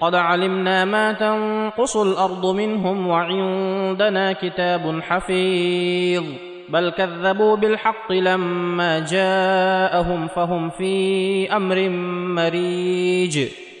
قد علمنا ما تنقص الأرض منهم وعندنا كتاب حفيظ بل كذبوا بالحق لما جاءهم فهم في أمر مريج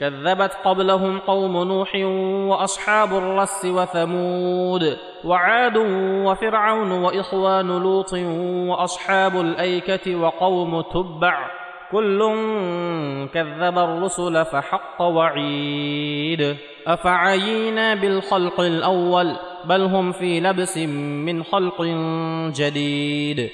كذبت قبلهم قوم نوح وأصحاب الرس وثمود وعاد وفرعون وإخوان لوط وأصحاب الأيكة وقوم تبع. كل كذب الرسل فحق وعيد. افعينا بالخلق الأول بل هم في لبس من خلق جديد.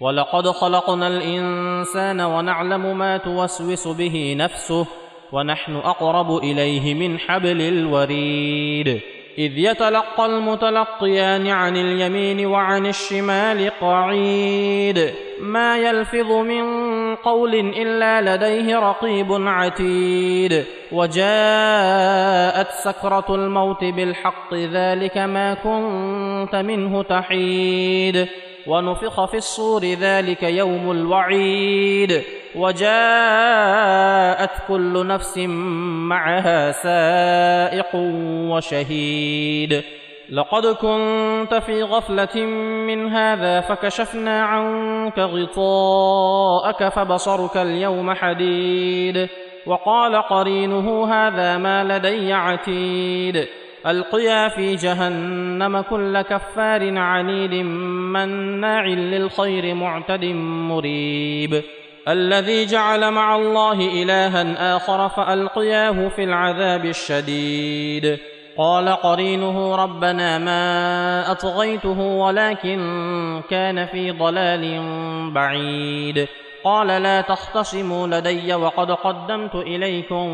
ولقد خلقنا الإنسان ونعلم ما توسوس به نفسه ونحن أقرب إليه من حبل الوريد. إذ يتلقى المتلقيان عن اليمين وعن الشمال قعيد. ما يلفظ من قول إلا لديه رقيب عتيد. وجاءت سكرة الموت بالحق ذلك ما كنت منه تحيد. ونفخ في الصور ذلك يوم الوعيد. وجاءت كل نفس معها سائق وشهيد. لقد كنت في غفلة من هذا فكشفنا عنك غطاءك فبصرك اليوم حديد. وقال قرينه هذا ما لدي عتيد. ألقيا في جهنم كل كفار عنيد مناع للخير معتد مريب. الذي جعل مع الله إلها آخر فألقياه في العذاب الشديد. قال قرينه ربنا ما أطغيته ولكن كان في ضلال بعيد. قال لا تختصموا لدي وقد قدمت إليكم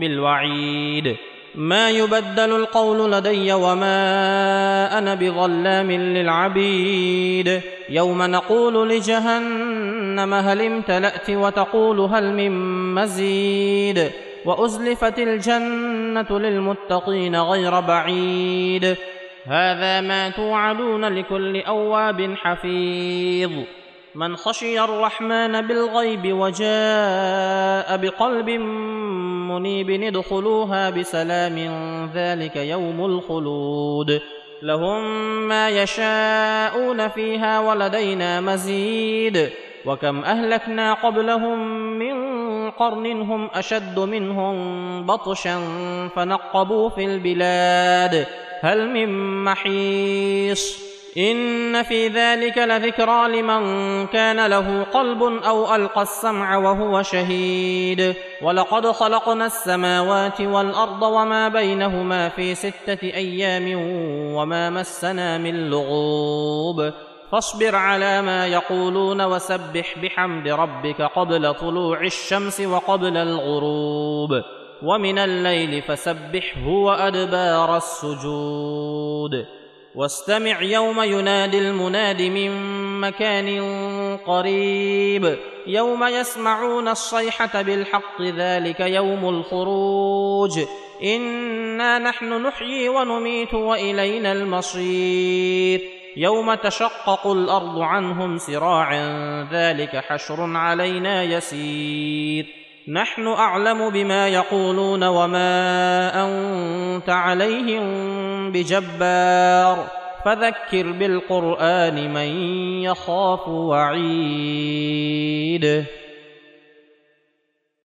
بالوعيد. ما يبدل القول لدي وما أنا بظلام للعبيد. يوم نقول لجهنم هل امتلأت وتقول هل من مزيد وأزلفت الجنة للمتقين غير بعيد هذا ما توعدون لكل أواب حفيظ من خشي الرحمن بالغيب وجاء بقلب منيب ادخلوها بسلام ذلك يوم الخلود لهم ما يشاءون فيها ولدينا مزيد وكم أهلكنا قبلهم من قرن هم أشد منهم بطشا فنقبوا في البلاد. هل من محيص؟ إن في ذلك لذكرى لمن كان له قلب أو ألقى السمع وهو شهيد. ولقد خلقنا السماوات والأرض وما بينهما في ستة أيام وما مسنا من لغوب. فاصبر على ما يقولون وسبح بحمد ربك قبل طلوع الشمس وقبل الغروب ومن الليل فسبحه وأدبار السجود واستمع يوم ينادي المناد من مكان قريب يوم يسمعون الصيحة بالحق ذلك يوم الخروج إنا نحن نحيي ونميت وإلينا المصير يوم تشقق الأرض عنهم سراعا ذلك حشر علينا يسير. نحن أعلم بما يقولون وما أنت عليهم بجبار. فذكر بالقرآن من يخاف وعيد.